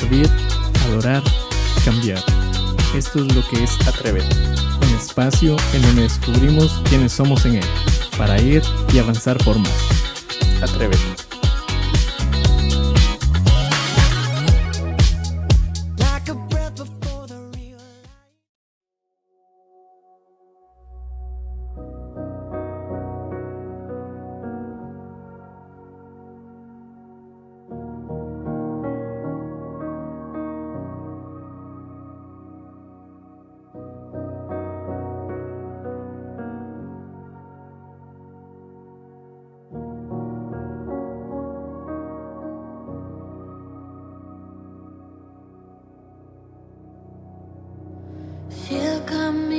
servir, adorar, cambiar. Esto es lo que es Atrévete, un espacio en donde descubrimos quiénes somos en él, para ir y avanzar por más. Atrévete. Here come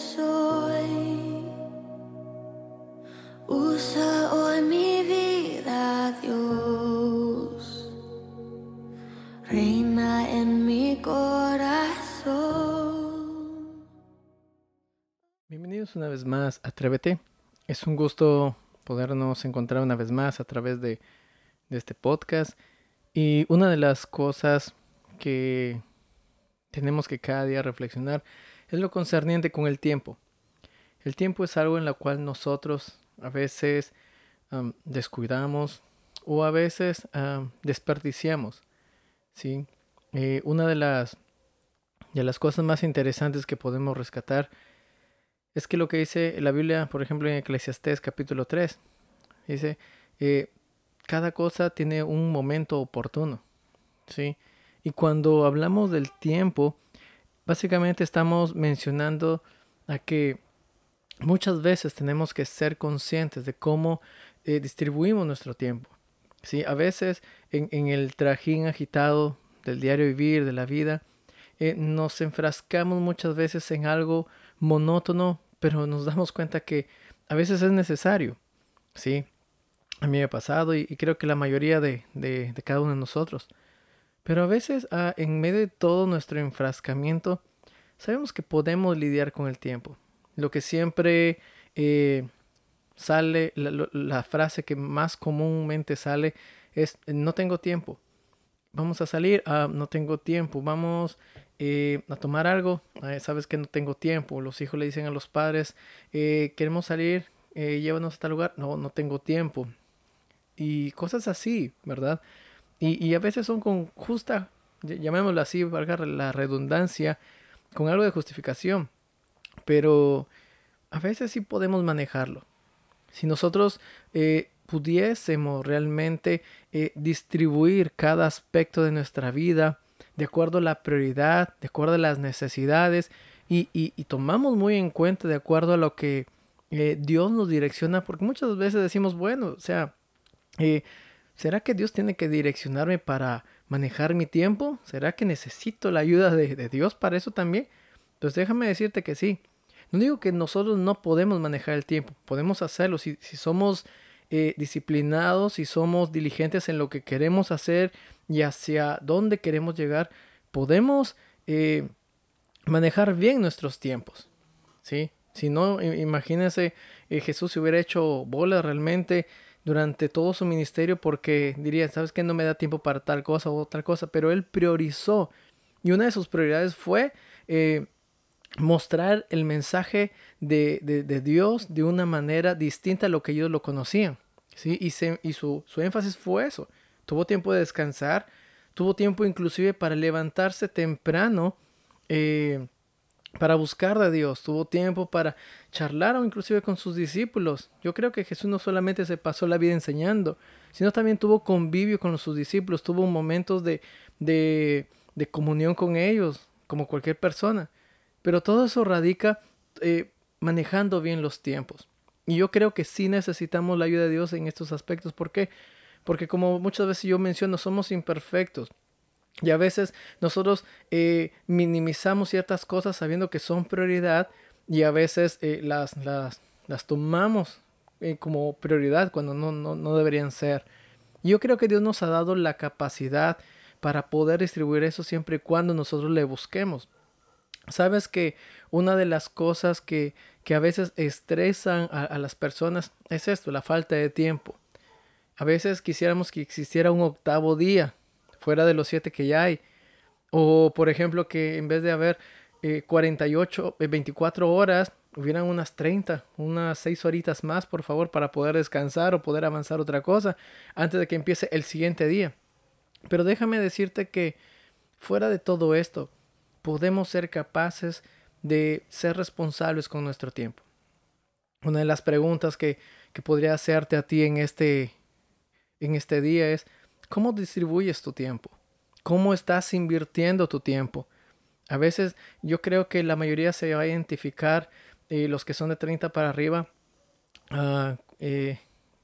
soy. Usa hoy mi vida, Reina en mi corazón. Bienvenidos una vez más Atrévete. Es un gusto podernos encontrar una vez más a través de, de este podcast. Y una de las cosas que tenemos que cada día reflexionar es lo concerniente con el tiempo. El tiempo es algo en lo cual nosotros a veces descuidamos o a veces desperdiciamos. ¿sí? Eh, una de las, de las cosas más interesantes que podemos rescatar es que lo que dice la Biblia, por ejemplo, en Eclesiastés capítulo 3, dice, eh, cada cosa tiene un momento oportuno. ¿sí? Y cuando hablamos del tiempo, básicamente estamos mencionando a que muchas veces tenemos que ser conscientes de cómo eh, distribuimos nuestro tiempo. ¿sí? A veces en, el trajín agitado del diario vivir, de la vida, eh, nos enfrascamos muchas veces en algo monótono, pero nos damos cuenta que a veces es necesario. ¿sí? A mí me ha pasado y, creo que la mayoría de, de, cada uno de nosotros. Pero a veces ah, en medio de todo nuestro enfrascamiento, sabemos que podemos lidiar con el tiempo. Lo que siempre eh, sale, la, frase que más comúnmente sale es no tengo tiempo. Vamos a salir, ah, no tengo tiempo. Vamos eh, a tomar algo, sabes que no tengo tiempo. Los hijos le dicen a los padres, eh, queremos salir, llévanos a tal lugar. No, no tengo tiempo. Y cosas así, ¿verdad? Y, y a veces son con justa, llamémoslo así, valga la redundancia, con algo de justificación. Pero a veces sí podemos manejarlo. Si nosotros eh, pudiésemos realmente eh, distribuir cada aspecto de nuestra vida de acuerdo a la prioridad, de acuerdo a las necesidades y, tomamos muy en cuenta de acuerdo a lo que eh, Dios nos direcciona, porque muchas veces decimos, bueno, o sea, ¿será que Dios tiene que direccionarme para manejar mi tiempo? ¿Será que necesito la ayuda de, Dios para eso también? Pues déjame decirte que sí. No digo que nosotros no podemos manejar el tiempo, podemos hacerlo si, somos eh, disciplinados, si somos diligentes en lo que queremos hacer y hacia dónde queremos llegar, podemos eh, manejar bien nuestros tiempos. ¿sí? Si no, imagínense, eh, Jesús se hubiera hecho bola realmente durante todo su ministerio porque diría, ¿sabes qué? No me da tiempo para tal cosa o tal cosa, pero él priorizó. Y una de sus prioridades fue mostrar el mensaje de, Dios de una manera distinta a lo que ellos lo conocían. ¿sí? Y, y su, énfasis fue eso. Tuvo tiempo de descansar, tuvo tiempo inclusive para levantarse temprano eh, para buscar de Dios, tuvo tiempo para charlar o inclusive con sus discípulos. Yo creo que Jesús no solamente se pasó la vida enseñando, sino también tuvo convivio con sus discípulos, tuvo momentos de, de, de comunión con ellos, como cualquier persona. Pero todo eso radica eh, manejando bien los tiempos. Y yo creo que sí necesitamos la ayuda de Dios en estos aspectos. ¿Por qué? Porque como muchas veces yo menciono, somos imperfectos. Y a veces nosotros eh, minimizamos ciertas cosas sabiendo que son prioridad y a veces eh, las, las, las, tomamos como prioridad cuando no, no, no deberían ser. Yo creo que Dios nos ha dado la capacidad para poder distribuir eso siempre y cuando nosotros le busquemos. Sabes que una de las cosas que, que a veces estresan a, las personas es esto, la falta de tiempo. A veces quisiéramos que existiera un octavo día fuera de los siete que ya hay. O por ejemplo que en vez de haber 48, eh, 24 eh, horas, hubieran unas 30, unas 6 horitas más, por favor, para poder descansar o poder avanzar otra cosa antes de que empiece el siguiente día. Pero déjame decirte que fuera de todo esto, podemos ser capaces de ser responsables con nuestro tiempo. Una de las preguntas que, podría hacerte a ti en este, en este día es, ¿cómo distribuyes tu tiempo? ¿Cómo estás invirtiendo tu tiempo? A veces yo creo que la mayoría se va a identificar, eh, los que son de 30 para arriba, uh,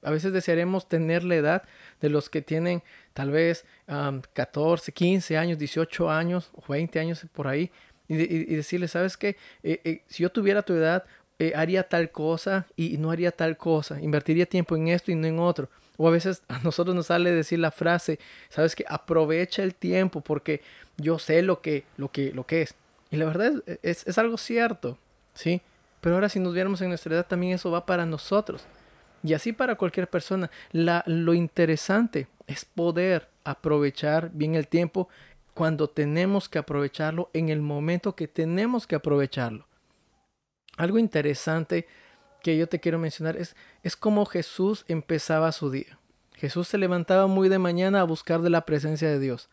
a veces desearemos tener la edad de los que tienen tal vez 14, 15 años, 18 años, 20 años por ahí. Y, decirles, ¿sabes qué? Eh, eh, si yo tuviera tu edad, eh, haría tal cosa y no haría tal cosa. Invertiría tiempo en esto y no en otro. O a veces a nosotros nos sale decir la frase, sabes que aprovecha el tiempo porque yo sé lo que, lo que, lo que es. Y la verdad es, es, algo cierto, ¿sí? Pero ahora si nos viéramos en nuestra edad también eso va para nosotros. Y así para cualquier persona. La, lo interesante es poder aprovechar bien el tiempo cuando tenemos que aprovecharlo en el momento que tenemos que aprovecharlo. Algo interesante que yo te quiero mencionar es, es cómo Jesús empezaba su día. Jesús se levantaba muy de mañana a buscar de la presencia de Dios.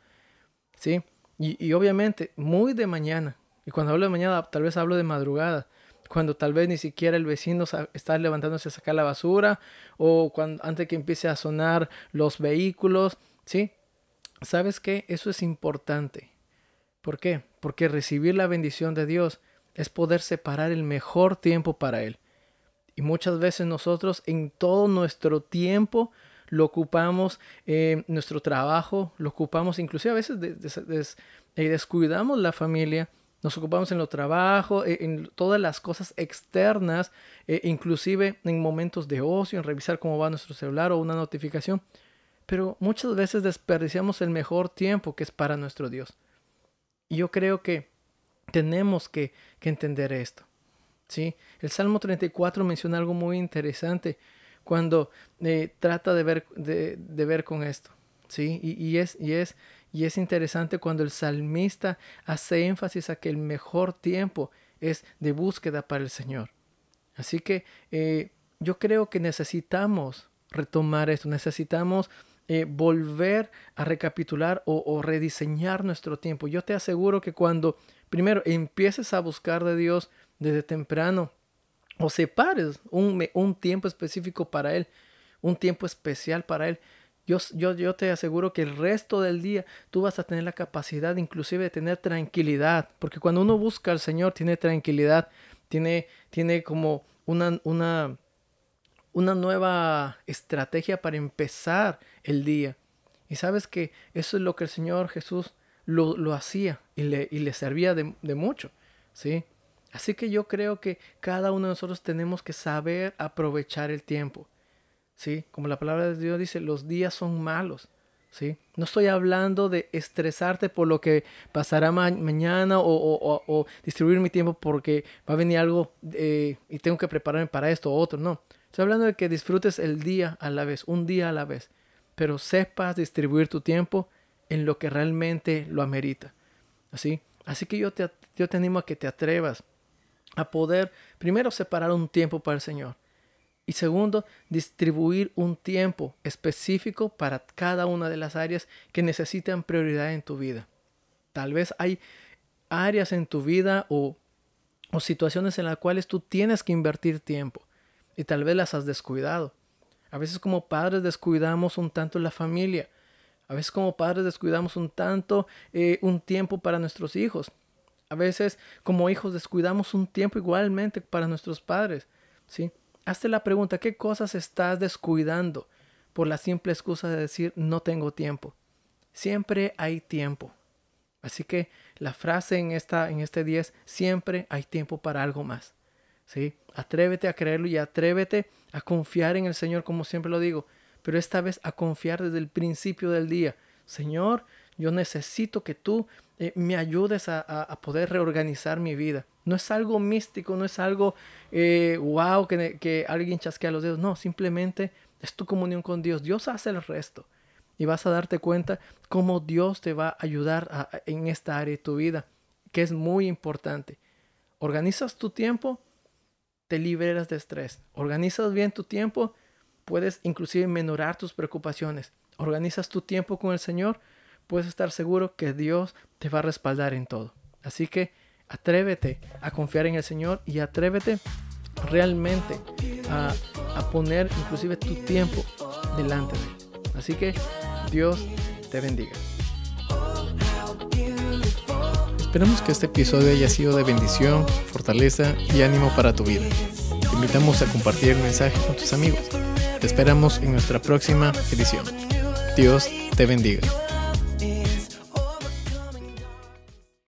¿Sí? Y, y obviamente, muy de mañana. Y cuando hablo de mañana, tal vez hablo de madrugada cuando tal vez ni siquiera el vecino está levantándose a sacar la basura o cuando antes que empiece a sonar los vehículos, ¿sí? ¿Sabes qué? Eso es importante. ¿Por qué? Porque recibir la bendición de Dios es poder separar el mejor tiempo para Él. Y muchas veces nosotros en todo nuestro tiempo lo ocupamos en nuestro trabajo, lo ocupamos inclusive a veces eh, descuidamos la familia, nos ocupamos en lo trabajo, e, en todas las cosas externas, e inclusive en momentos de ocio, en revisar cómo va nuestro celular o una notificación pero muchas veces desperdiciamos el mejor tiempo que es para nuestro Dios. Y yo creo que tenemos que, entender esto. El Salmo 34 menciona algo muy interesante cuando eh, trata de ver, de, ver con esto. ¿sí? Y, es, y, es, y es interesante cuando el salmista hace énfasis a que el mejor tiempo es de búsqueda para el Señor. Así que eh, yo creo que necesitamos retomar esto, necesitamos eh, volver a recapitular o, rediseñar nuestro tiempo. Yo te aseguro que cuando primero empieces a buscar de Dios desde temprano o separes un, un tiempo específico para Él, un tiempo especial para Él, yo, yo, yo, te aseguro que el resto del día tú vas a tener la capacidad inclusive de tener tranquilidad, porque cuando uno busca al Señor tiene tranquilidad, tiene, tiene como una, una, una nueva estrategia para empezar el día. Y sabes que eso es lo que el Señor Jesús lo, hacía y le, y le servía de, mucho. ¿sí? Así que yo creo que cada uno de nosotros tenemos que saber aprovechar el tiempo. ¿sí? Como la palabra de Dios dice, los días son malos. ¿sí? No estoy hablando de estresarte por lo que pasará mañana o, distribuir mi tiempo porque va a venir algo eh, y tengo que prepararme para esto o otro. No, Estoy hablando de que disfrutes el día a la vez, un día a la vez, pero sepas distribuir tu tiempo en lo que realmente lo amerita. Así, así que yo te, yo te animo a que te atrevas a poder, primero, separar un tiempo para el Señor. Y segundo, distribuir un tiempo específico para cada una de las áreas que necesitan prioridad en tu vida. Tal vez hay áreas en tu vida o, o situaciones en las cuales tú tienes que invertir tiempo y tal vez las has descuidado. A veces como padres descuidamos un tanto la familia. A veces como padres descuidamos un tanto eh, un tiempo para nuestros hijos. A veces como hijos descuidamos un tiempo igualmente para nuestros padres. ¿sí? Hazte la pregunta, ¿qué cosas estás descuidando por la simple excusa de decir no tengo tiempo? Siempre hay tiempo. Así que la frase en, esta, en este 10, siempre hay tiempo para algo más. ¿sí? Atrévete a creerlo y atrévete a confiar en el Señor, como siempre lo digo, pero esta vez a confiar desde el principio del día. Señor, yo necesito que tú eh, me ayudes a, poder reorganizar mi vida. No es algo místico, no es algo eh, wow que, que alguien chasquea los dedos. No, simplemente es tu comunión con Dios. Dios hace el resto. Y vas a darte cuenta cómo Dios te va a ayudar en esta área de tu vida, que es muy importante. Organizas tu tiempo te liberas de estrés. Organizas bien tu tiempo, puedes inclusive menorar tus preocupaciones. Organizas tu tiempo con el Señor, puedes estar seguro que Dios te va a respaldar en todo. Así que atrévete a confiar en el Señor y atrévete realmente a, poner inclusive tu tiempo delante de Él. Así que Dios te bendiga. Esperamos que este episodio haya sido de bendición, fortaleza y ánimo para tu vida. Te invitamos a compartir el mensaje con tus amigos. Te esperamos en nuestra próxima edición. Dios te bendiga.